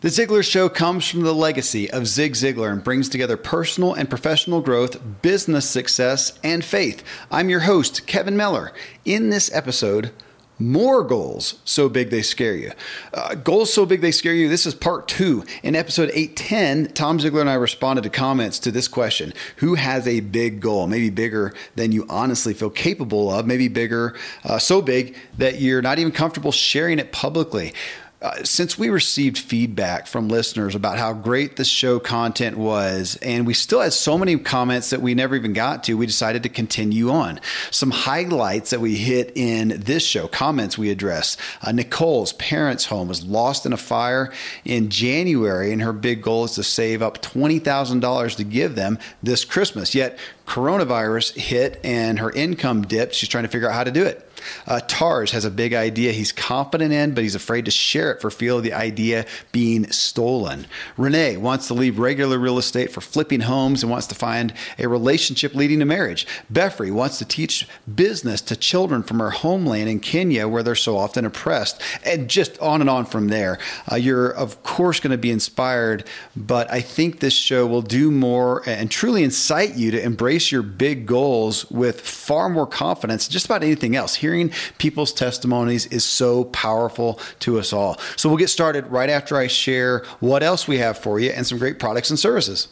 The Ziglar Show comes from the legacy of Zig Ziglar and brings together personal and professional growth, business success, and faith. I'm your host, Kevin Miller. In this episode, more goals so big they scare you. Uh, goals so big they scare you. This is part two. In episode 810, Tom Ziglar and I responded to comments to this question Who has a big goal? Maybe bigger than you honestly feel capable of, maybe bigger, uh, so big that you're not even comfortable sharing it publicly. Uh, since we received feedback from listeners about how great the show content was, and we still had so many comments that we never even got to, we decided to continue on. Some highlights that we hit in this show, comments we addressed. Uh, Nicole's parents' home was lost in a fire in January, and her big goal is to save up $20,000 to give them this Christmas. Yet, coronavirus hit and her income dipped. She's trying to figure out how to do it. Uh, Tarz has a big idea he's confident in, but he's afraid to share it for fear of the idea being stolen. Renee wants to leave regular real estate for flipping homes and wants to find a relationship leading to marriage. Beffry wants to teach business to children from her homeland in Kenya, where they're so often oppressed, and just on and on from there. Uh, you're, of course, going to be inspired, but I think this show will do more and truly incite you to embrace your big goals with far more confidence, just about anything else. Here hearing people's testimonies is so powerful to us all. So we'll get started right after I share what else we have for you and some great products and services.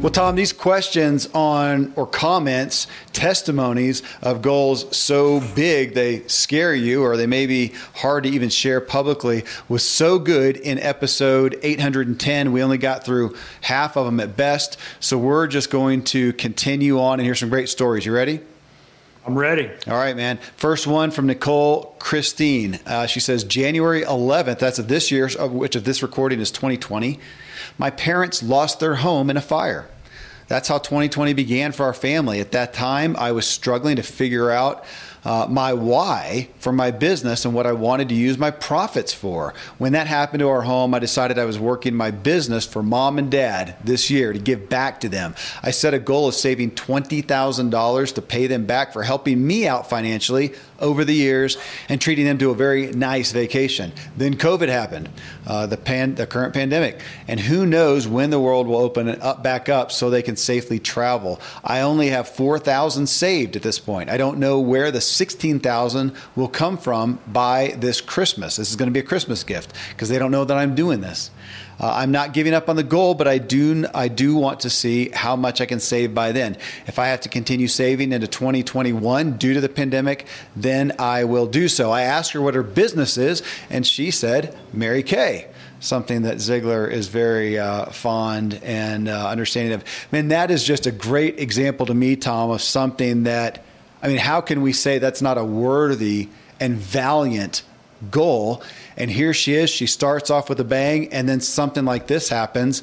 Well, Tom, these questions on or comments, testimonies of goals so big they scare you or they may be hard to even share publicly was so good in episode 810. We only got through half of them at best. So we're just going to continue on and hear some great stories. You ready? I'm ready. All right, man. First one from Nicole Christine. Uh, she says January 11th, that's of this year, of which of this recording is 2020. My parents lost their home in a fire. That's how 2020 began for our family. At that time, I was struggling to figure out uh, my why for my business and what I wanted to use my profits for. When that happened to our home, I decided I was working my business for mom and dad this year to give back to them. I set a goal of saving $20,000 to pay them back for helping me out financially over the years and treating them to a very nice vacation. Then COVID happened, uh, the pan, the current pandemic, and who knows when the world will open up back up so they can safely travel. I only have 4,000 saved at this point. I don't know where the 16,000 will come from by this Christmas. This is going to be a Christmas gift because they don't know that I'm doing this. Uh, I'm not giving up on the goal, but I do I do want to see how much I can save by then. If I have to continue saving into 2021 due to the pandemic, then I will do so. I asked her what her business is, and she said Mary Kay something that Ziglar is very uh, fond and uh, understanding of. I mean, that is just a great example to me, Tom, of something that I mean, how can we say that's not a worthy and valiant goal? And here she is. She starts off with a bang, and then something like this happens.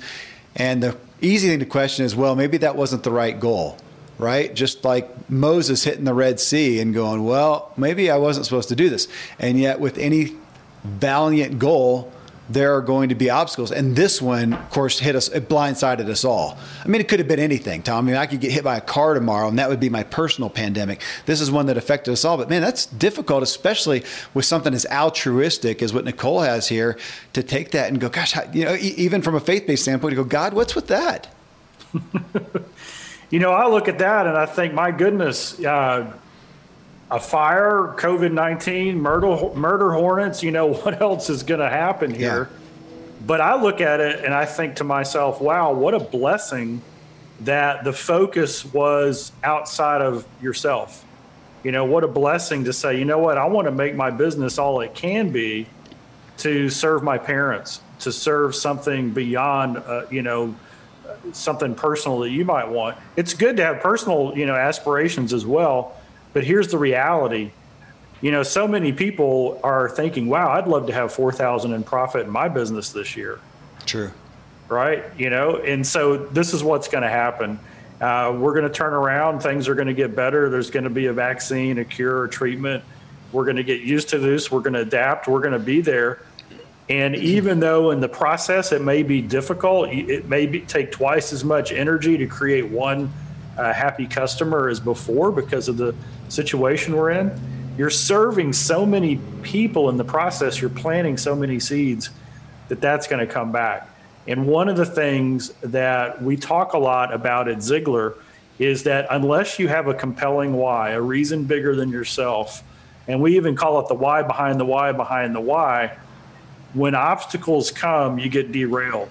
And the easy thing to question is, well, maybe that wasn't the right goal, right? Just like Moses hitting the Red Sea and going, well, maybe I wasn't supposed to do this. And yet, with any valiant goal, there are going to be obstacles. And this one, of course, hit us, it blindsided us all. I mean, it could have been anything, Tom. I mean, I could get hit by a car tomorrow, and that would be my personal pandemic. This is one that affected us all. But man, that's difficult, especially with something as altruistic as what Nicole has here, to take that and go, gosh, you know, even from a faith based standpoint, to go, God, what's with that? you know, I look at that and I think, my goodness, uh, a fire, COVID 19, murder, murder hornets, you know, what else is going to happen here? Yeah. But I look at it and I think to myself, wow, what a blessing that the focus was outside of yourself. You know, what a blessing to say, you know what, I want to make my business all it can be to serve my parents, to serve something beyond, uh, you know, something personal that you might want. It's good to have personal, you know, aspirations as well but here's the reality. You know, so many people are thinking, wow, I'd love to have 4,000 in profit in my business this year. True. Right. You know, and so this is what's going to happen. Uh, we're going to turn around. Things are going to get better. There's going to be a vaccine, a cure, a treatment. We're going to get used to this. We're going to adapt. We're going to be there. And even though in the process it may be difficult, it may be, take twice as much energy to create one uh, happy customer as before because of the situation we're in. you're serving so many people in the process, you're planting so many seeds that that's going to come back. And one of the things that we talk a lot about at Ziglar is that unless you have a compelling why, a reason bigger than yourself, and we even call it the why behind the why behind the why, when obstacles come, you get derailed.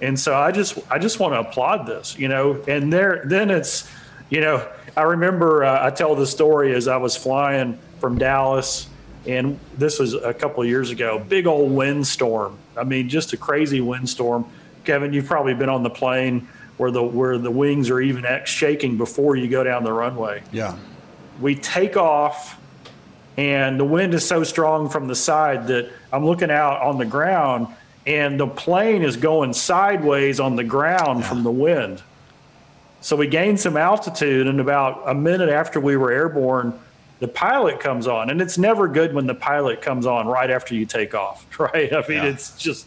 And so I just I just want to applaud this, you know. And there then it's, you know, I remember uh, I tell the story as I was flying from Dallas, and this was a couple of years ago. Big old windstorm. I mean, just a crazy windstorm. Kevin, you've probably been on the plane where the where the wings are even shaking before you go down the runway. Yeah. We take off and the wind is so strong from the side that I'm looking out on the ground and the plane is going sideways on the ground yeah. from the wind. So we gained some altitude and about a minute after we were airborne, the pilot comes on and it's never good when the pilot comes on right after you take off, right? I mean, yeah. it's just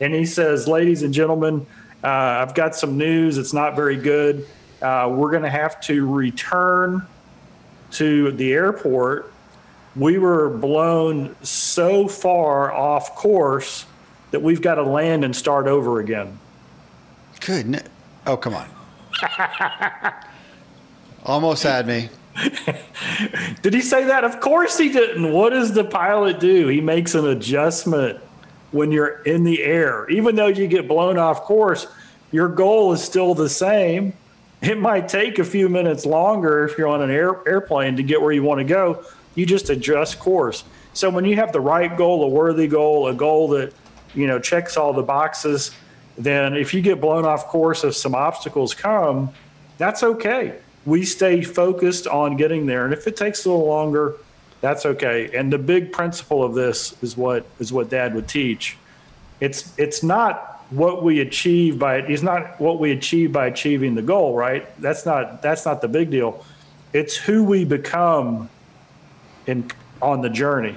and he says, "Ladies and gentlemen, uh, I've got some news. It's not very good. Uh, we're going to have to return to the airport. We were blown so far off course that we've got to land and start over again. Good. Oh, come on. Almost had me. Did he say that? Of course he didn't. What does the pilot do? He makes an adjustment when you're in the air. Even though you get blown off course, your goal is still the same. It might take a few minutes longer if you're on an air, airplane to get where you want to go. You just adjust course. So when you have the right goal, a worthy goal, a goal that you know checks all the boxes, then if you get blown off course, if some obstacles come, that's okay. We stay focused on getting there, and if it takes a little longer, that's okay. And the big principle of this is what is what Dad would teach. It's it's not what we achieve by it's not what we achieve by achieving the goal, right? That's not that's not the big deal. It's who we become in on the journey.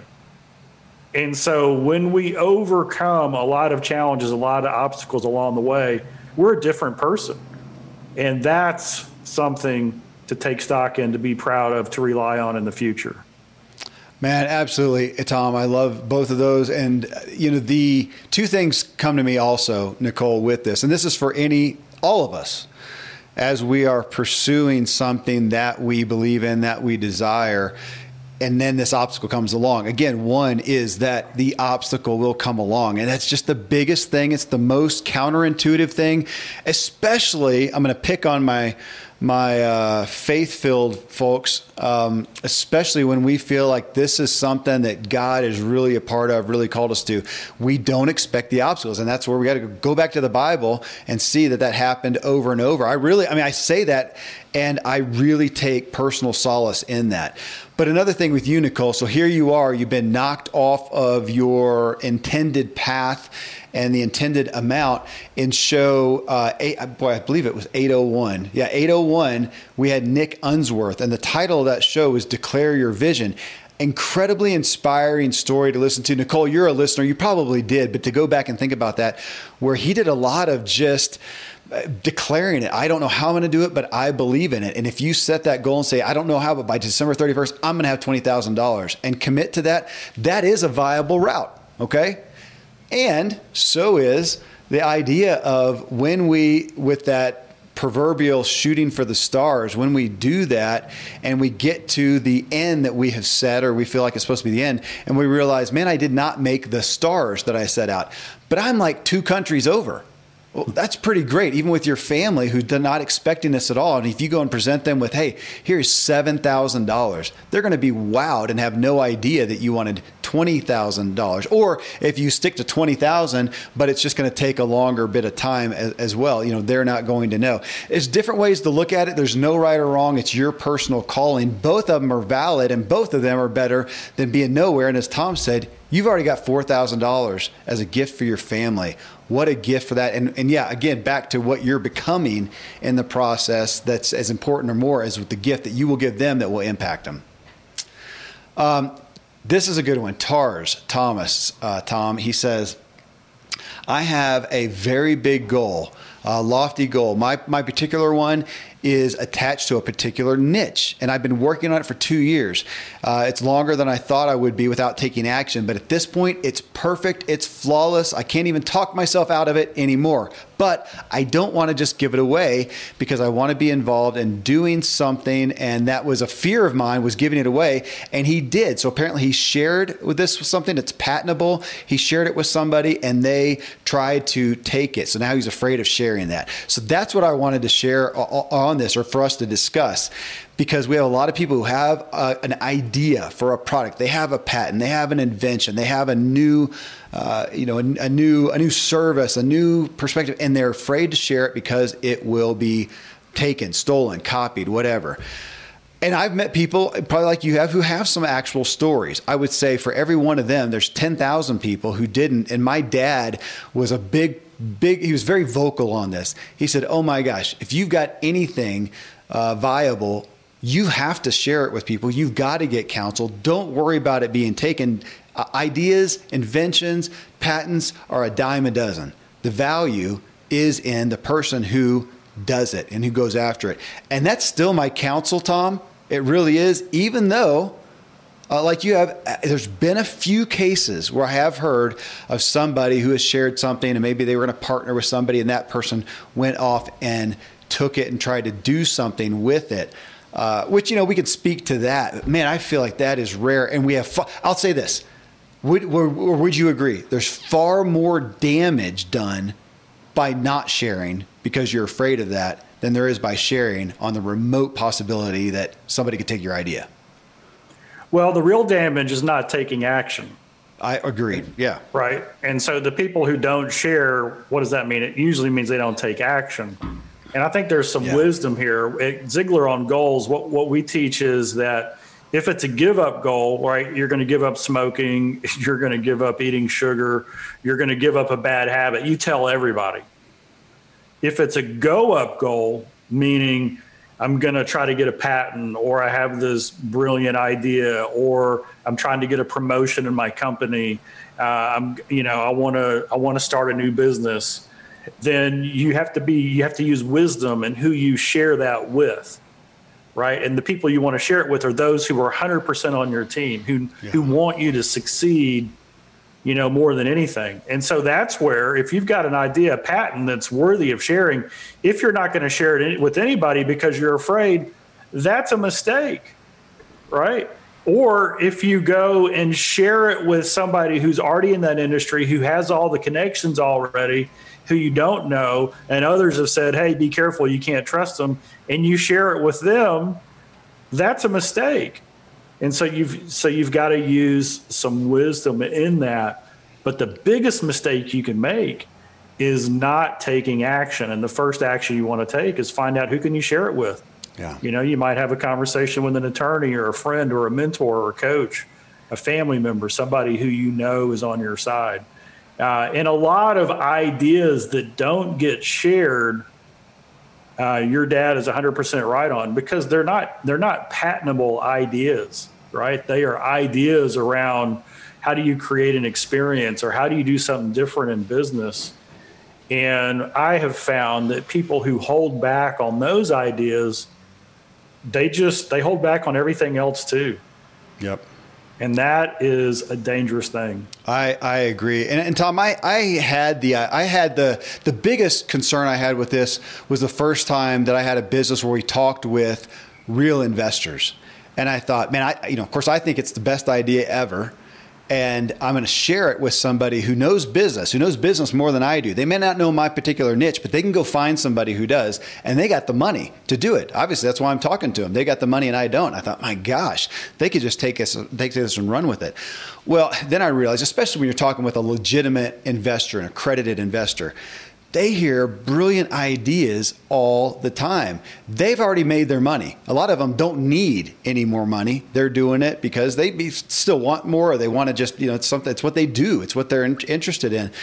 And so when we overcome a lot of challenges, a lot of obstacles along the way, we're a different person. And that's something to take stock in, to be proud of, to rely on in the future. Man, absolutely, Tom. I love both of those, and you know the two things come to me also, Nicole, with this, and this is for any, all of us, as we are pursuing something that we believe in, that we desire, and then this obstacle comes along. Again, one is that the obstacle will come along, and that's just the biggest thing. It's the most counterintuitive thing, especially. I'm going to pick on my my uh, faith filled folks, um, especially when we feel like this is something that God is really a part of, really called us to. We don't expect the obstacles. And that's where we got to go back to the Bible and see that that happened over and over. I really, I mean, I say that and I really take personal solace in that. But another thing with you, Nicole, so here you are, you've been knocked off of your intended path and the intended amount in show uh, eight, boy i believe it was 801 yeah 801 we had nick unsworth and the title of that show was declare your vision. Incredibly inspiring story to listen to. Nicole you're a listener you probably did but to go back and think about that where he did a lot of just uh, declaring it. I don't know how I'm going to do it, but I believe in it. And if you set that goal and say, I don't know how, but by December 31st, I'm going to have $20,000 and commit to that, that is a viable route. Okay. And so is the idea of when we, with that proverbial shooting for the stars, when we do that and we get to the end that we have set, or we feel like it's supposed to be the end, and we realize, man, I did not make the stars that I set out, but I'm like two countries over. Well, that's pretty great, even with your family who's not expecting this at all. And if you go and present them with, hey, here's $7,000, they're going to be wowed and have no idea that you wanted $20,000. Or if you stick to 20000 but it's just going to take a longer bit of time as, as, well, you know, they're not going to know. There's different ways to look at it. There's no right or wrong. It's your personal calling. Both of them are valid and both of them are better than being nowhere. And as Tom said, you've already got $4,000 as a gift for your family what a gift for that. And, and yeah, again, back to what you're becoming in the process that's as important or more as with the gift that you will give them that will impact them. Um, this is a good one. Tarz Thomas, uh, Tom, he says, I have a very big goal, a lofty goal. My, my particular one is attached to a particular niche, and I've been working on it for two years. Uh, it's longer than I thought I would be without taking action, but at this point, it's perfect. It's flawless. I can't even talk myself out of it anymore. But I don't want to just give it away because I want to be involved in doing something, and that was a fear of mine was giving it away, and he did. So apparently, he shared with this something that's patentable. He shared it with somebody, and they tried to take it. So now he's afraid of sharing that. So that's what I wanted to share on this, or for us to discuss because we have a lot of people who have a, an idea for a product. They have a patent, they have an invention, they have a new, uh, you know, a, a, new a new service, a new perspective, and they're afraid to share it because it will be taken, stolen, copied, whatever. And I've met people, probably like you have, who have some actual stories. I would say for every one of them, there's 10,000 people who didn't. And my dad was a big, big, he was very vocal on this. He said, Oh my gosh, if you've got anything uh, viable, you have to share it with people. You've got to get counsel. Don't worry about it being taken. Uh, ideas, inventions, patents are a dime a dozen. The value is in the person who does it and who goes after it. And that's still my counsel, Tom. It really is, even though. Uh, like you have, uh, there's been a few cases where I have heard of somebody who has shared something and maybe they were going to partner with somebody and that person went off and took it and tried to do something with it. Uh, which you know we could speak to that. Man, I feel like that is rare, and we have. Fa- I'll say this: would or would you agree? There's far more damage done by not sharing because you're afraid of that than there is by sharing on the remote possibility that somebody could take your idea. Well, the real damage is not taking action. I agreed. Yeah. Right. And so the people who don't share, what does that mean? It usually means they don't take action. And I think there's some yeah. wisdom here. At Ziglar on goals, what, what we teach is that if it's a give up goal, right, you're going to give up smoking, you're going to give up eating sugar, you're going to give up a bad habit. You tell everybody. If it's a go up goal, meaning I'm going to try to get a patent or I have this brilliant idea or I'm trying to get a promotion in my company, uh, I'm you know I want to I want to start a new business then you have to be you have to use wisdom and who you share that with right? And the people you want to share it with are those who are 100% on your team who yeah. who want you to succeed you know more than anything. And so that's where if you've got an idea a patent that's worthy of sharing if you're not going to share it with anybody because you're afraid that's a mistake right? Or if you go and share it with somebody who's already in that industry who has all the connections already who you don't know, and others have said, hey, be careful, you can't trust them, and you share it with them, that's a mistake. And so you've so you've got to use some wisdom in that. But the biggest mistake you can make is not taking action. And the first action you want to take is find out who can you share it with. Yeah. You know, you might have a conversation with an attorney or a friend or a mentor or a coach, a family member, somebody who you know is on your side. Uh, and a lot of ideas that don't get shared, uh, your dad is 100% right on because they're not they're not patentable ideas, right? They are ideas around how do you create an experience or how do you do something different in business. And I have found that people who hold back on those ideas, they just they hold back on everything else too. Yep and that is a dangerous thing. I, I agree, and, and Tom, I, I had the I had the the biggest concern I had with this was the first time that I had a business where we talked with real investors, and I thought, man, I you know, of course, I think it's the best idea ever and I'm going to share it with somebody who knows business, who knows business more than I do. They may not know my particular niche, but they can go find somebody who does, and they got the money to do it. Obviously, that's why I'm talking to them. They got the money and I don't. I thought, my gosh, they could just take us, take this and run with it. Well, then I realized, especially when you're talking with a legitimate investor, an accredited investor, they hear brilliant ideas all the time. They've already made their money. A lot of them don't need any more money. They're doing it because they still want more or they want to just, you know, it's something, it's what they do. It's what they're interested in.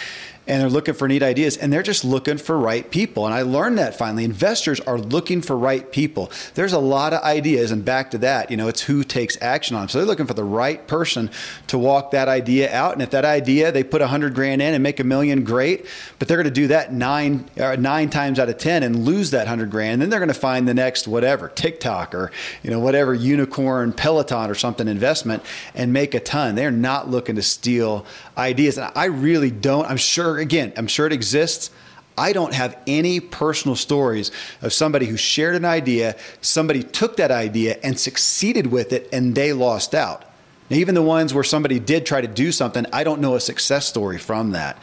And they're looking for neat ideas and they're just looking for right people. And I learned that finally. Investors are looking for right people. There's a lot of ideas, and back to that, you know, it's who takes action on them. So they're looking for the right person to walk that idea out. And if that idea they put a hundred grand in and make a million, great. But they're going to do that nine uh, nine times out of ten and lose that hundred grand. And then they're going to find the next whatever TikTok or you know whatever unicorn Peloton or something investment and make a ton. They're not looking to steal ideas. And I really don't. I'm sure again. I'm sure it exists. I don't have any personal stories of somebody who shared an idea, somebody took that idea and succeeded with it, and they lost out. Now, even the ones where somebody did try to do something, I don't know a success story from that.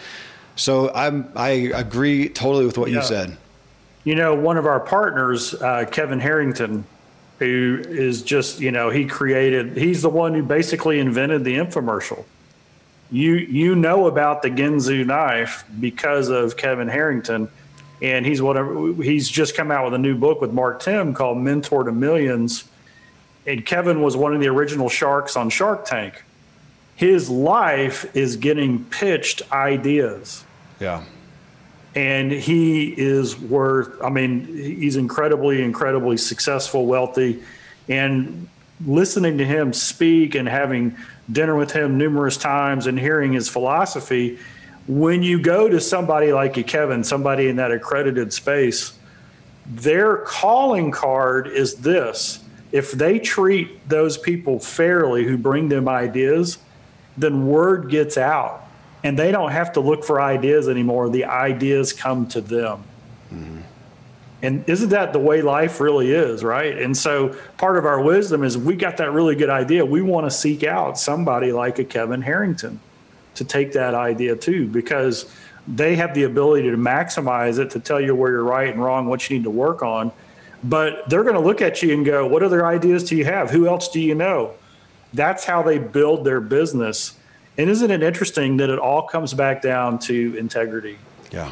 So I'm, I agree totally with what yeah. you said. You know, one of our partners, uh, Kevin Harrington, who is just, you know, he created, he's the one who basically invented the infomercial you you know about the Ginsu knife because of Kevin Harrington, and he's whatever he's just come out with a new book with Mark Timm called Mentor to Millions, and Kevin was one of the original sharks on Shark Tank. His life is getting pitched ideas. Yeah. And he is worth, I mean, he's incredibly, incredibly successful, wealthy. And listening to him speak and having dinner with him numerous times and hearing his philosophy, when you go to somebody like a Kevin, somebody in that accredited space, their calling card is this. If they treat those people fairly who bring them ideas, then word gets out and they don't have to look for ideas anymore. The ideas come to them. Mm-hmm. And isn't that the way life really is, right? And so part of our wisdom is we got that really good idea. We want to seek out somebody like a Kevin Harrington to take that idea too, because they have the ability to maximize it, to tell you where you're right and wrong, what you need to work on. But they're going to look at you and go, What other ideas do you have? Who else do you know? That's how they build their business. And isn't it interesting that it all comes back down to integrity? Yeah.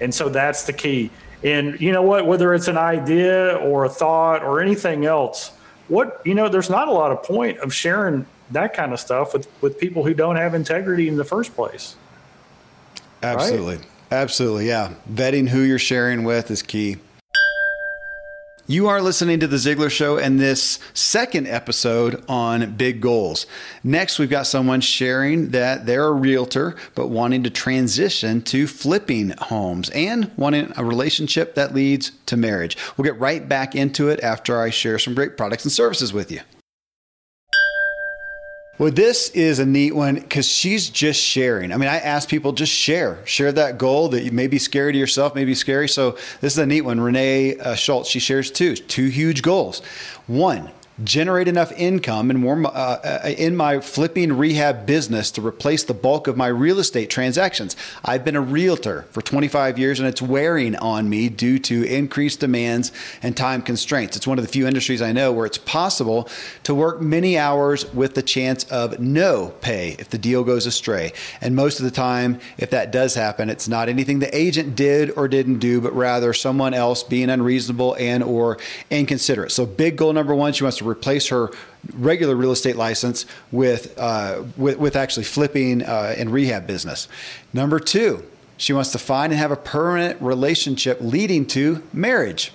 And so that's the key and you know what, whether it's an idea or a thought or anything else, what you know, there's not a lot of point of sharing that kind of stuff with with people who don't have integrity in the first place. Absolutely. Right? Absolutely. Yeah. Vetting who you're sharing with is key. You are listening to The Ziglar Show and this second episode on big goals. Next, we've got someone sharing that they're a realtor, but wanting to transition to flipping homes and wanting a relationship that leads to marriage. We'll get right back into it after I share some great products and services with you. Well, this is a neat one because she's just sharing. I mean, I ask people just share, share that goal that you may be scary to yourself, may be scary. So this is a neat one. Renee uh, Schultz, she shares two, two huge goals. One, generate enough income and more uh, uh, in my flipping rehab business to replace the bulk of my real estate transactions. I've been a realtor for 25 years and it's wearing on me due to increased demands and time constraints. It's one of the few industries I know where it's possible to work many hours with the chance of no pay if the deal goes astray. And most of the time, if that does happen, it's not anything the agent did or didn't do, but rather someone else being unreasonable and or inconsiderate. So big goal number one, she wants to replace her regular real estate license with, uh, with, with, actually flipping uh, and rehab business. Number two, she wants to find and have a permanent relationship leading to marriage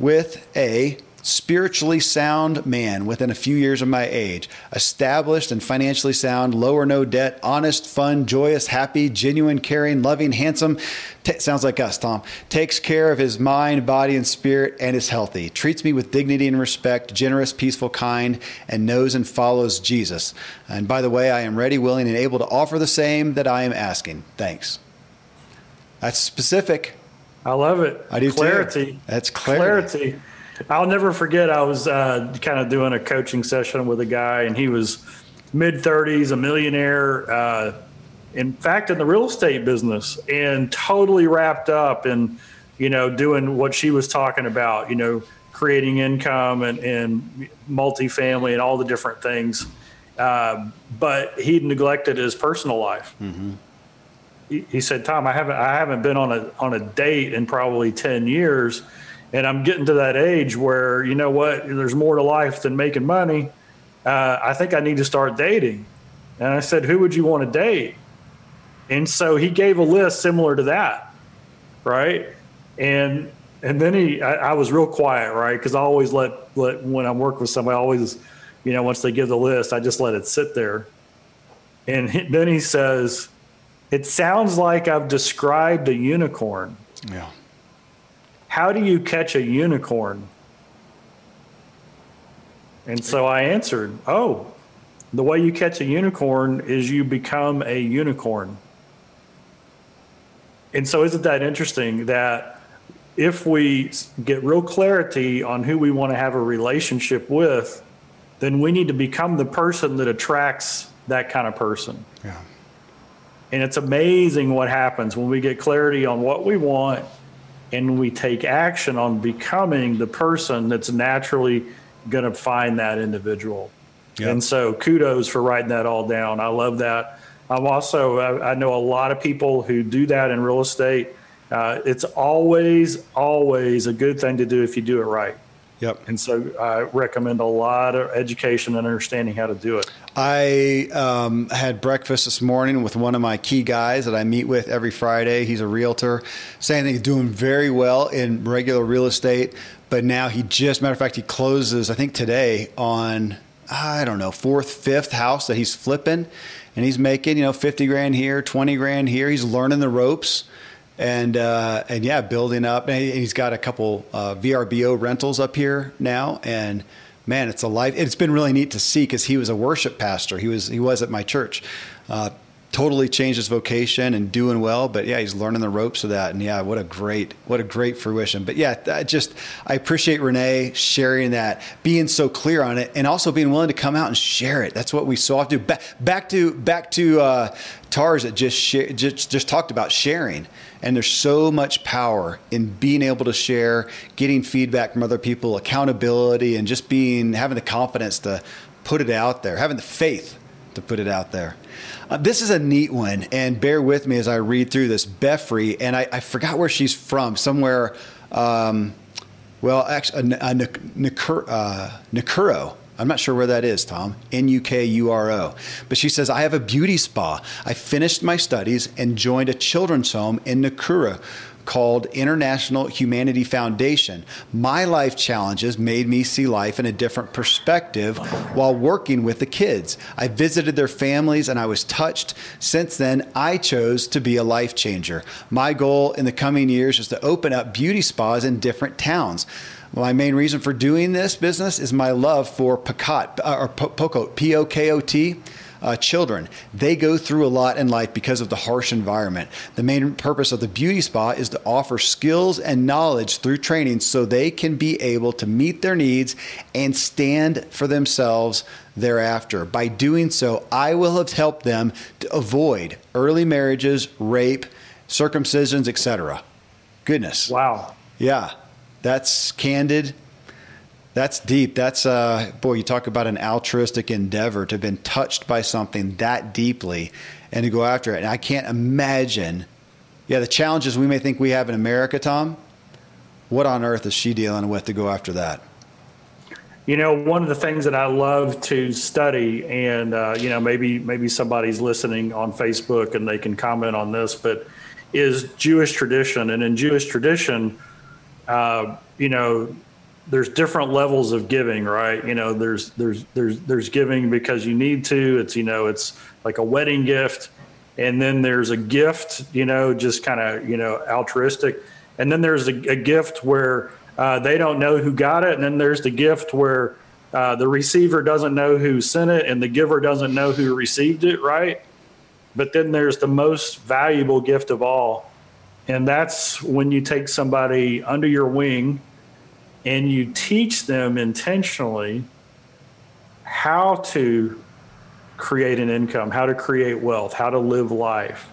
with a spiritually sound man within a few years of my age, established and financially sound, low or no debt, honest, fun, joyous, happy, genuine, caring, loving, handsome. T- sounds like us, Tom. Takes care of his mind, body, and spirit, and is healthy. Treats me with dignity and respect, generous, peaceful, kind, and knows and follows Jesus. And by the way, I am ready, willing, and able to offer the same that I am asking. Thanks. That's specific. I love it. I do clarity. Too. That's clarity. clarity. I'll never forget. I was uh, kind of doing a coaching session with a guy, and he was mid 30s, a millionaire. Uh, in fact, in the real estate business, and totally wrapped up in, you know, doing what she was talking about. You know, creating income and, and multifamily and all the different things. Uh, but he neglected his personal life. Mm-hmm. He, he said, "Tom, I haven't I haven't been on a on a date in probably ten years." And I'm getting to that age where you know what, there's more to life than making money. Uh, I think I need to start dating. And I said, who would you want to date? And so he gave a list similar to that, right? And and then he, I, I was real quiet, right? Because I always let let when I'm working with somebody, I always, you know, once they give the list, I just let it sit there. And he, then he says, "It sounds like I've described a unicorn." Yeah. How do you catch a unicorn? And so I answered, "Oh, the way you catch a unicorn is you become a unicorn." And so, isn't that interesting that if we get real clarity on who we want to have a relationship with, then we need to become the person that attracts that kind of person. Yeah. And it's amazing what happens when we get clarity on what we want and we take action on becoming the person that's naturally going to find that individual. Yep. And so kudos for writing that all down. I love that. I'm also, I, I know a lot of people who do that in real estate uh, it's always, always a good thing to do if you do it right. Yep. And so I recommend a lot of education and understanding how to do it. I um, had breakfast this morning with one of my key guys that I meet with every Friday. He's a realtor, saying that he's doing very well in regular real estate. But now he just, matter of fact, he closes, I think today, on, I don't know, fourth, fifth house that he's flipping. And he's making, you know, 50 grand here, 20 grand here. He's learning the ropes and uh, and yeah, building up. And he's got a couple uh, VRBO rentals up here now, and man, it's a life. It's been really neat to see because he was a worship pastor. He was he was at my church. Uh, totally changed his vocation and doing well but yeah he's learning the ropes of that and yeah what a great what a great fruition but yeah I just i appreciate renee sharing that being so clear on it and also being willing to come out and share it that's what we so often do back, back to back to uh, tarz that just, just just talked about sharing and there's so much power in being able to share, getting feedback from other people, accountability, and just being having the confidence to put it out there, having the faith to put it out there. Uh, this is a neat one, and bear with me as I read through this. Beffry, and I, I forgot where she's from, somewhere, um, well, actually, uh, Nakuro. I'm not sure where that is, Tom. N U K U R O. But she says, I have a beauty spa. I finished my studies and joined a children's home in Nakuru called International Humanity Foundation. My life challenges made me see life in a different perspective while working with the kids. I visited their families and I was touched. Since then, I chose to be a life changer. My goal in the coming years is to open up beauty spas in different towns. My main reason for doing this business is my love for Pokot, uh, or Pokot, P O K O T. Uh, children. They go through a lot in life because of the harsh environment. The main purpose of the beauty spa is to offer skills and knowledge through training so they can be able to meet their needs and stand for themselves thereafter. By doing so, I will have helped them to avoid early marriages, rape, circumcisions, etc. Goodness. Wow. Yeah. That's candid. That's deep. That's uh, boy. You talk about an altruistic endeavor to have been touched by something that deeply, and to go after it. And I can't imagine. Yeah, the challenges we may think we have in America, Tom. What on earth is she dealing with to go after that? You know, one of the things that I love to study, and uh, you know, maybe maybe somebody's listening on Facebook and they can comment on this, but is Jewish tradition, and in Jewish tradition uh, you know, there's different levels of giving, right? You know, there's there's there's there's giving because you need to. It's you know, it's like a wedding gift, and then there's a gift, you know, just kind of you know altruistic, and then there's a, a gift where uh, they don't know who got it, and then there's the gift where uh, the receiver doesn't know who sent it, and the giver doesn't know who received it, right? But then there's the most valuable gift of all, and that's when you take somebody under your wing and you teach them intentionally how to create an income, how to create wealth, how to live life.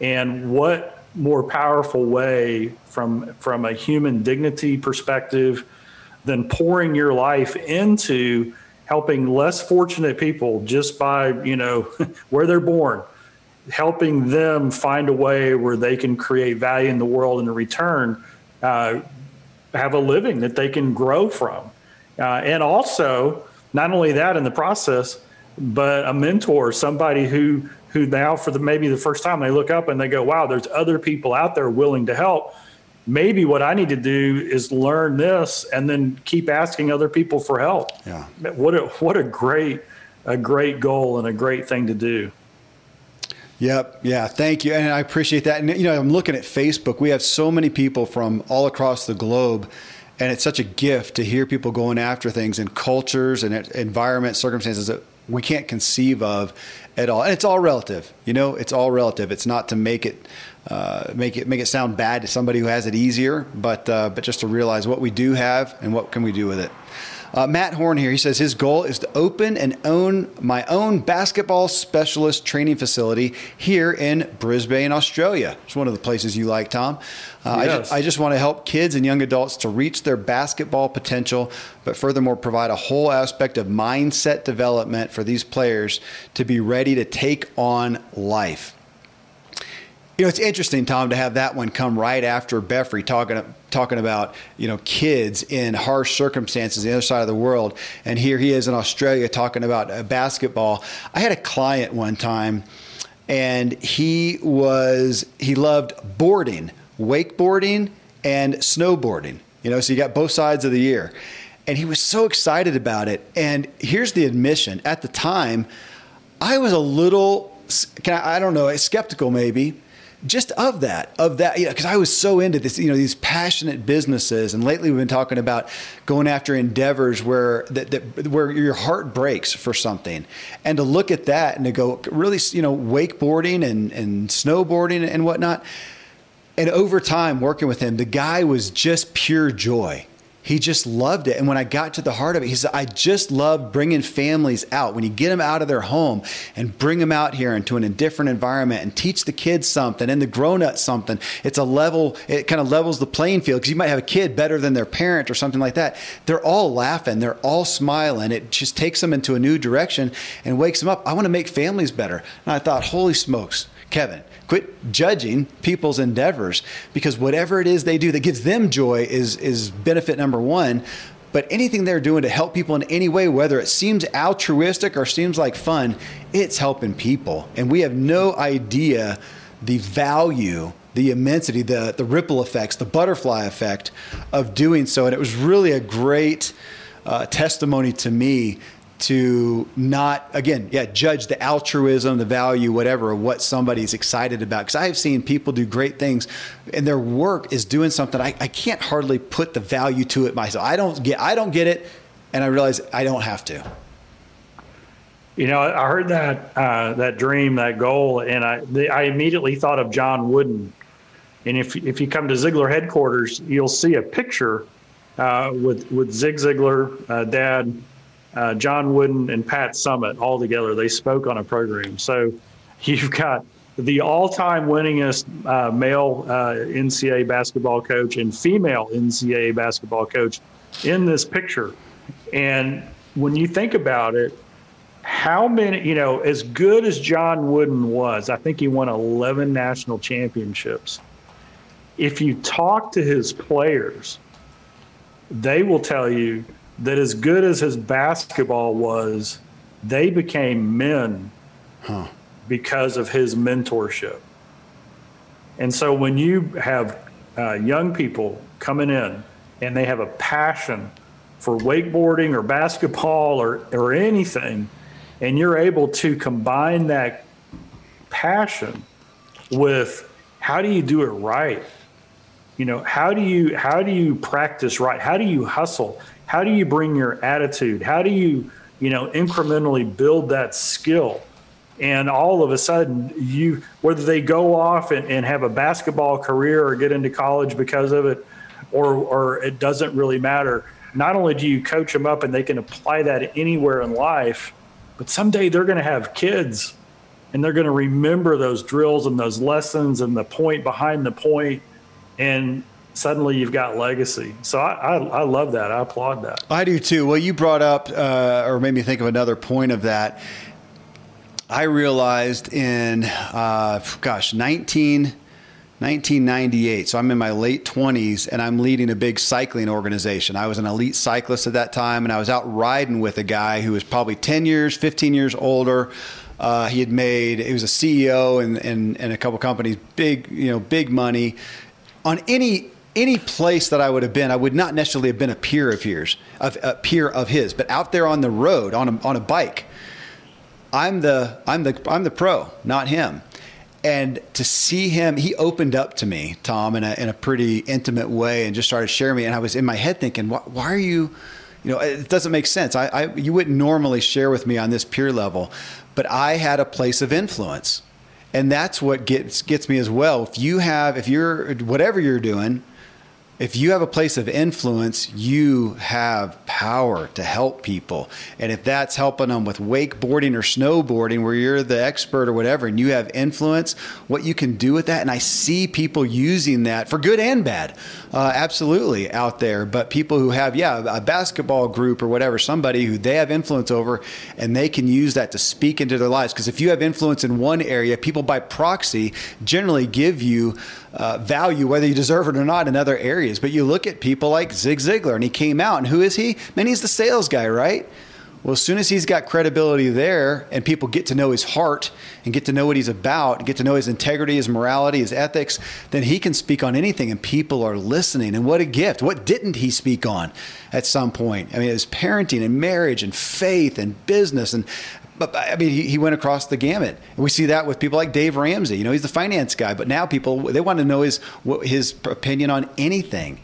And what more powerful way from from a human dignity perspective than pouring your life into helping less fortunate people just by, you know, where they're born helping them find a way where they can create value in the world and in return uh, have a living that they can grow from. Uh, and also, not only that in the process, but a mentor, somebody who who now for the maybe the first time they look up and they go, "Wow, there's other people out there willing to help." Maybe what I need to do is learn this and then keep asking other people for help. Yeah. What a what a great a great goal and a great thing to do. Yep. Yeah. Thank you. And I appreciate that. And, you know, I'm looking at Facebook. We have so many people from all across the globe. And it's such a gift to hear people going after things in cultures and environment circumstances that we can't conceive of at all. And it's all relative. You know, it's all relative. It's not to make it uh, make it make it sound bad to somebody who has it easier, but uh, but just to realize what we do have and what can we do with it. Uh, Matt Horn here, he says his goal is to open and own my own basketball specialist training facility here in Brisbane, Australia. It's one of the places you like, Tom. Uh, yes. I, just, I just want to help kids and young adults to reach their basketball potential, but furthermore, provide a whole aspect of mindset development for these players to be ready to take on life. You know, it's interesting, Tom, to have that one come right after Beffry talking talking about you know kids in harsh circumstances the other side of the world, and here he is in Australia talking about uh, basketball. I had a client one time, and he was he loved boarding, wakeboarding, and snowboarding. You know, so you got both sides of the year, and he was so excited about it. And here's the admission: at the time, I was a little, I, I don't know, skeptical maybe just of that, of that, you know, because I was so into this, you know, these passionate businesses, and lately we've been talking about going after endeavors where that, that where your heart breaks for something, and to look at that and to go really, you know, wakeboarding and and snowboarding and whatnot, and over time working with him, the guy was just pure joy he just loved it. And when I got to the heart of it, he said, I just love bringing families out. When you get them out of their home and bring them out here into an indifferent environment and teach the kids something and the grown ups something, it's a level, it kind of levels the playing field because you might have a kid better than their parent or something like that. They're all laughing, they're all smiling. It just takes them into a new direction and wakes them up. I want to make families better. And I thought, holy smokes, Kevin, quit judging people's endeavors because whatever it is they do that gives them joy is is benefit number one. But anything they're doing to help people in any way whether it seems altruistic or seems like fun it's helping people. And we have no idea the value the immensity the the ripple effects the butterfly effect of doing so. And it was really a great uh, testimony to me to not again yeah judge the altruism the value whatever of what somebody's excited about. Because i've seen people do great things and their work is doing something I, I can't hardly put the value to it myself. I don't get i don't get it and i realize i don't have to. You know i heard that uh, that dream that goal and i the, i immediately thought of john wooden. And if, if you come to Ziglar headquarters you'll see a picture uh, with with zig ziglar uh, dad uh, John Wooden and Pat Summitt all together. They spoke on a program. So you've got the all-time winningest uh, male uh, NCAA basketball coach and female NCAA basketball coach in this picture. And when you think about it, how many, you know, as good as John Wooden was, I think he won 11 national championships. If you talk to his players, they will tell you that as good as his basketball was, they became men huh. because of his mentorship. And so when you have uh, young people coming in and they have a passion for wakeboarding or basketball or, or anything, and you're able to combine that passion with how do you do it right? You know, how do you how do you practice right? How do you hustle? how do you bring your attitude? How do you, you know, incrementally build that skill? And all of a sudden, you whether they go off and, and have a basketball career or get into college because of it, or or it doesn't really matter. Not only do you coach them up and they can apply that anywhere in life, but someday they're going to have kids and they're going to remember those drills and those lessons and the point behind the point and suddenly you've got legacy. So I, I, I, love that. I applaud that. I do too. Well, you brought up uh, or made me think of another point of that. I realized in, uh, gosh, 19, 1998. So I'm in my late 20s and I'm leading a big cycling organization. I was an elite cyclist at that time and I was out riding with a guy who was probably 10 years, 15 years older. Uh, he had made, he was a CEO in, in, in a couple companies, big, you know, big money. On any any place that I would have been, I would not necessarily have been a peer of his, of a peer of his, but out there on the road on a, on a bike, I'm the I'm the I'm the pro, not him and to see him, he opened up to me, Tom, in a, in a pretty intimate way and just started sharing me. And I was in my head thinking, why, why are you, you know, it doesn't make sense. I, I, you wouldn't normally share with me on this peer level, but I had a place of influence. And that's what gets, gets me as well. If you have, if you're, whatever you're doing, if you have a place of influence, you have power to help people. And if that's helping them with wakeboarding or snowboarding, where you're the expert or whatever, and you have influence, what you can do with that. And I see people using that for good and bad, uh, absolutely out there. But people who have, yeah, a basketball group or whatever, somebody who they have influence over, and they can use that to speak into their lives. Because if you have influence in one area, people by proxy generally give you uh, value, whether you deserve it or not, in other areas. But you look at people like Zig Ziglar, and he came out, and who is he? Man, he's the sales guy, right? Well, as soon as he's got credibility there and people get to know his heart and get to know what he's about, get to know his integrity, his morality, his ethics, then he can speak on anything and people are listening. And what a gift. What didn't he speak on at some point? I mean, his parenting and marriage and faith and business and but I mean, he, he, went across the gamut. And we see that with people like Dave Ramsey. You know, he's the finance guy, but now people they want to know his his opinion on anything.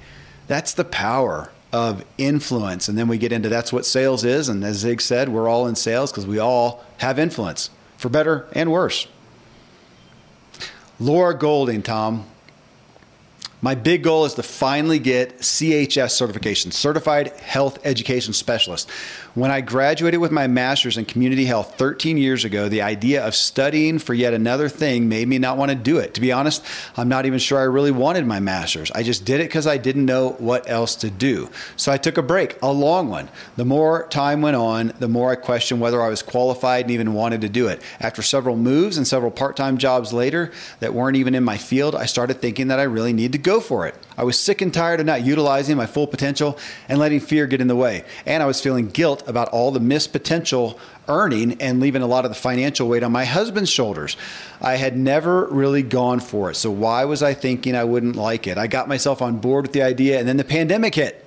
That's the power of influence. And then we get into that's what sales is. And as Zig said, we're all in sales because we all have influence, for better and worse. Laura Golding, Tom, my big goal is to finally get CHES certification, Certified Health Education Specialist. When I graduated with my master's in community health 13 years ago, the idea of studying for yet another thing made me not want to do it. To be honest, I'm not even sure I really wanted my master's. I just did it because I didn't know what else to do. So I took a break, a long one. The more time went on, the more I questioned whether I was qualified and even wanted to do it. After several moves and several part time jobs later that weren't even in my field, I started thinking that I really need to go go for it. I was sick and tired of not utilizing my full potential and letting fear get in the way. And I was feeling guilt about all the missed potential earning and leaving a lot of the financial weight on my husband's shoulders. I had never really gone for it. So why was I thinking I wouldn't like it? I got myself on board with the idea and then the pandemic hit.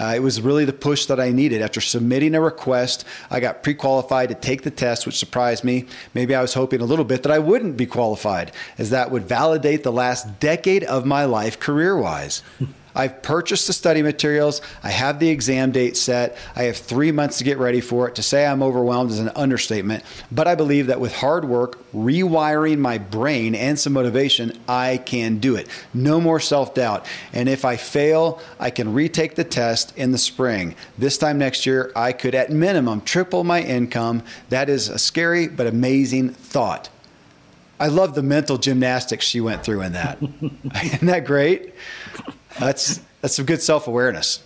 Uh, it was really the push that I needed. After submitting a request, I got pre qualified to take the test, which surprised me. Maybe I was hoping a little bit that I wouldn't be qualified, as that would validate the last decade of my life career wise. I've purchased the study materials. I have the exam date set. I have three months to get ready for it. To say I'm overwhelmed is an understatement, but I believe that with hard work, rewiring my brain, and some motivation, I can do it. No more self doubt. And if I fail, I can retake the test in the spring. This time next year, I could at minimum triple my income. That is a scary but amazing thought. I love the mental gymnastics she went through in that. Isn't that great? That's that's some good self awareness.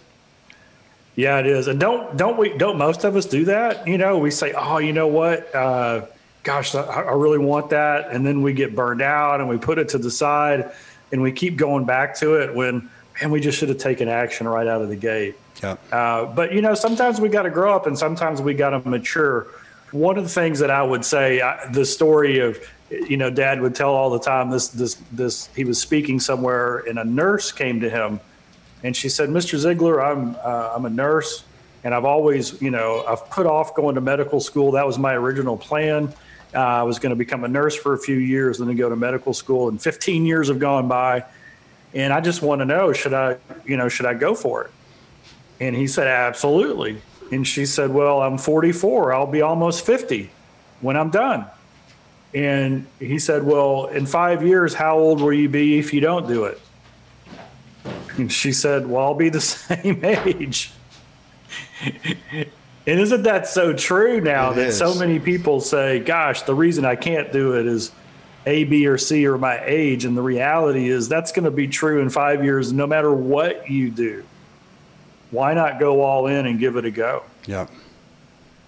Yeah, it is. And don't don't we don't most of us do that? You know, we say, oh, you know what? Uh, gosh, I, I really want that, and then we get burned out, and we put it to the side, and we keep going back to it when man, we just should have taken action right out of the gate. Yeah. Uh, but you know, sometimes we got to grow up, and sometimes we got to mature. One of the things that I would say, I, the story of you know, Dad would tell all the time this this this he was speaking somewhere, and a nurse came to him, and she said, "Mr. Ziglar, I'm uh, I'm a nurse, and I've always, you know, I've put off going to medical school. That was my original plan. Uh, I was going to become a nurse for a few years, then go to medical school. And 15 years have gone by, and I just want to know, should I, you know, should I go for it?" And he said, "Absolutely." And she said, "Well, I'm 44. I'll be almost 50 when I'm done." And he said, Well, in five years, how old will you be if you don't do it? And she said, Well, I'll be the same age. and isn't that so true now it that is. so many people say, Gosh, the reason I can't do it is A, B, or C, or my age. And the reality is that's going to be true in five years, no matter what you do. Why not go all in and give it a go? Yeah.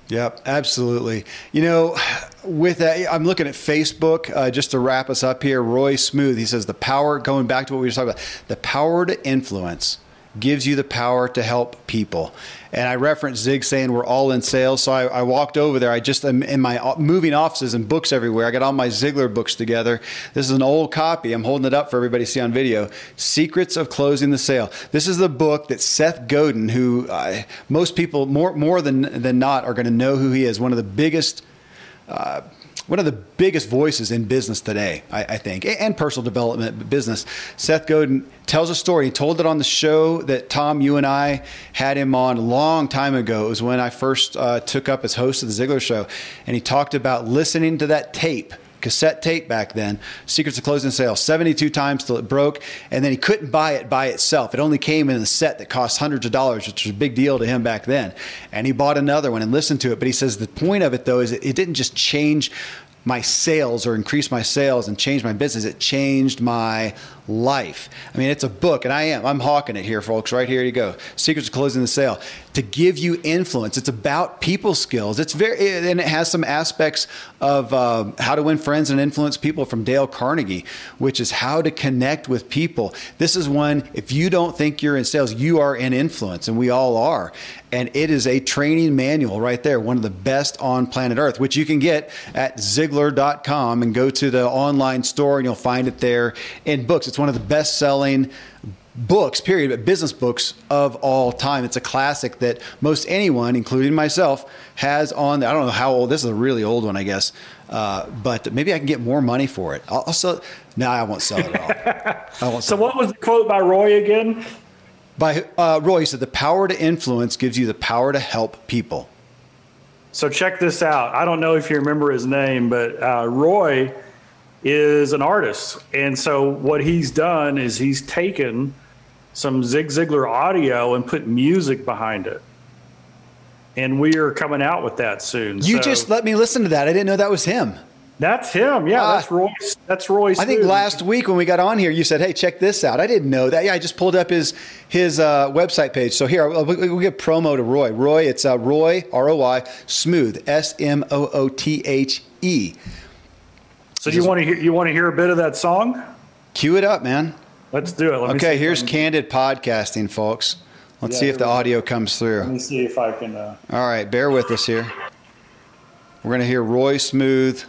Yep, absolutely. You know, with that, I'm looking at Facebook uh, just to wrap us up here. Roy Smoothe, he says the power, going back to what we were talking about, the power to influence gives you the power to help people. And I referenced Zig saying we're all in sales. So I, I walked over there. I just am in my moving offices and books everywhere. I got all my Ziglar books together. This is an old copy. I'm holding it up for everybody to see on video. Secrets of Closing the Sale. This is the book that Seth Godin, who uh, most people more more than than not are going to know who he is. One of the biggest. Uh, one of the biggest voices in business today, I, I, think, and personal development business. Seth Godin tells a story. He told it on the show that Tom, you and I had him on a long time ago. It was when I first uh, took up as host of the Ziglar Show, and he talked about listening to that tape cassette tape back then, Secrets of Closing Sales, 72 times till it broke. And then he couldn't buy it by itself. It only came in a set that cost hundreds of dollars, which was a big deal to him back then. And he bought another one and listened to it. But he says the point of it, though, is it didn't just change my sales or increase my sales and change my business. It changed my life. I mean, it's a book, and I am. I'm hawking it here, folks. Right here you go. Secrets of Closing the Sale to give you influence. It's about people skills. It's very, and it has some aspects of uh, how to win friends and influence people from Dale Carnegie, which is how to connect with people. This is one. If you don't think you're in sales, you are in influence, and we all are. And it is a training manual right there, one of the best on planet Earth, which you can get at Ziglar.com and go to the online store and you'll find it there in books. It's one of the best selling books, period, but business books of all time. It's a classic that most anyone, including myself, has on. I don't know how old. This is a really old one, I guess. Uh, but maybe I can get more money for it. I'll, I'll sell. No, I won't sell it at all. so, what was the quote by Roy again? By uh, Roy, he said, "The power to influence gives you the power to help people." So check this out. I don't know if you remember his name, but uh, Roy is an artist. And so what he's done is he's taken some Zig Ziglar audio and put music behind it. And we are coming out with that soon. You so, just let me listen to that. I didn't know that was him. That's him. Yeah, uh, that's Roy. That's Roy. I think last week when we got on here, you said, "Hey, check this out." I didn't know that. Yeah, I just pulled up his his uh, website page. So here we we'll give promo to Roy. Roy, it's uh, Roy R O Y Smoothe S M O O T H E. So you want to hear you want to hear a bit of that song? Cue it up, man. Let's do it. Let okay, here's candid podcasting, folks. Let's yeah, see if the audio comes through. Let me see if I can. Uh... All right, bear with us here. We're going to hear Roy Smoothe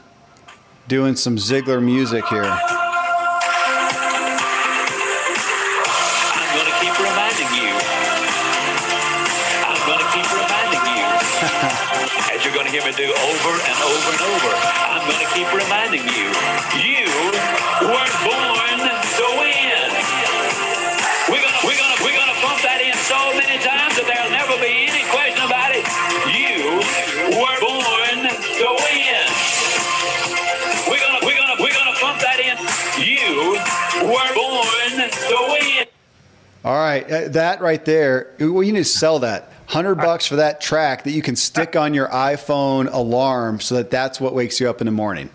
doing some Ziglar music here. You. You were born to win. We're gonna, we're gonna, we're gonna pump that in so many times that there'll never be any question about it. You were born to win. We're gonna, we're gonna, we're gonna pump that in. You were born to win. All right, uh, that right there. Well, you need to sell that. Hundred bucks for that track that you can stick on your iPhone alarm, so that that's what wakes you up in the morning.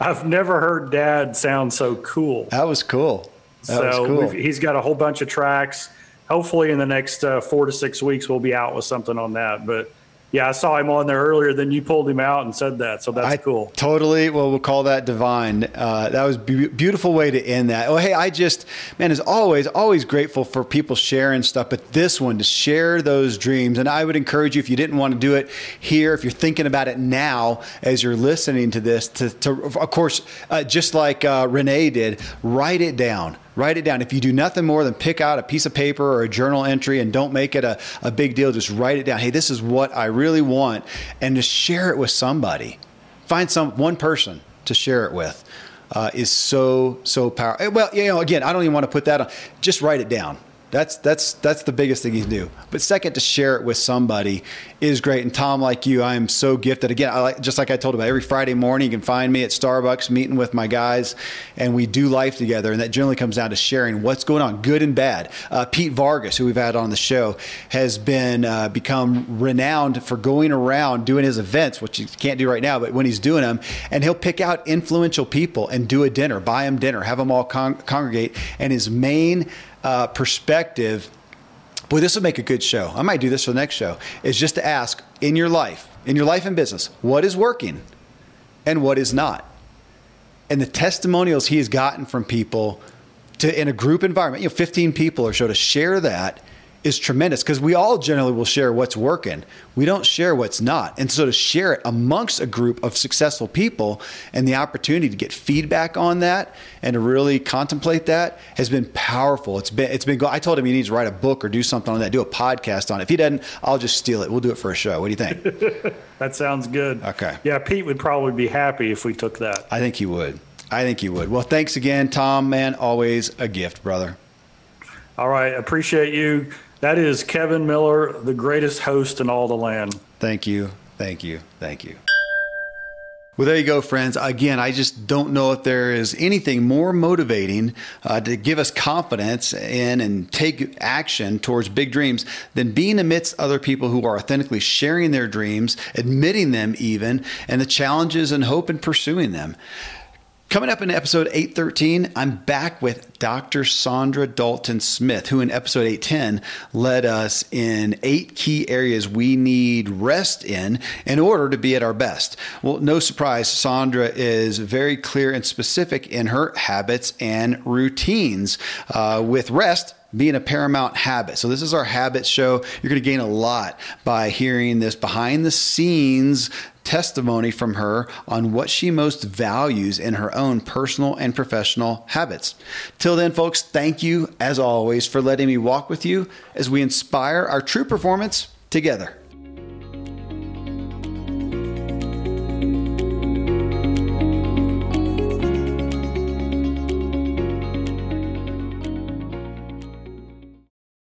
I've never heard Dad sound so cool. That was cool. That so cool. he's got a whole bunch of tracks. Hopefully, in the next uh, four to six weeks, we'll be out with something on that. But yeah, I saw him on there earlier. Then you pulled him out and said that, so that's I cool. Totally. Well, we'll call that divine. Uh, that was be- beautiful way to end that. Oh, hey, I just man, as always, always grateful for people sharing stuff. But this one to share those dreams, and I would encourage you if you didn't want to do it here, if you're thinking about it now as you're listening to this, to, to of course, uh, just like uh, Renee did, write it down Write it down. If you do nothing more than pick out a piece of paper or a journal entry and don't make it a, a big deal, just write it down. Hey, this is what I really want. And just share it with somebody. Find some one person to share it with. Uh, is so so powerful. Well, you know, again, I don't even want to put that on. Just write it down. That's that's that's the biggest thing you can do. But second, to share it with somebody is great. And Tom, like you, I am so gifted. Again, I like just like I told about every Friday morning, you can find me at Starbucks meeting with my guys, and we do life together. And that generally comes down to sharing what's going on, good and bad. Uh, Pete Vargas, who we've had on the show, has been uh, become renowned for going around doing his events, which he can't do right now, but when he's doing them, and he'll pick out influential people and do a dinner, buy them dinner, have them all con- congregate, and his main uh, perspective, boy, this would make a good show. I might do this for the next show. Is just to ask in your life, in your life and business. What is working and what is not? And the testimonials he has gotten from people to in a group environment, you know, 15 people or so to share that is tremendous because we all generally will share what's working. We don't share what's not. And so to share it amongst a group of successful people and the opportunity to get feedback on that and to really contemplate that has been powerful. It's been it's been I told him he needs to write a book or do something on that, do a podcast on it. If he doesn't, I'll just steal it. We'll do it for a show. What do you think? that sounds good. Okay. Yeah, Pete would probably be happy if we took that. I think he would. I think he would. Well, thanks again, Tom, man. Always a gift, brother. All right. Appreciate you. That is Kevin Miller, the greatest host in all the land. Thank you. Thank you. Thank you. Well, there you go, friends. Again, I just don't know if there is anything more motivating uh, to give us confidence in and take action towards big dreams than being amidst other people who are authentically sharing their dreams, admitting them even, and the challenges and hope in pursuing them. Coming up in episode 813, I'm back with Dr. Saundra Dalton Smith, who in episode 810 led us in eight key areas we need rest in in order to be at our best. Well, no surprise, Saundra is very clear and specific in her habits and routines. Uh, with rest, being a paramount habit. So, this is our habit show. You're going to gain a lot by hearing this behind the scenes testimony from her on what she most values in her own personal and professional habits. Till then, folks, thank you as always for letting me walk with you as we inspire our true performance together.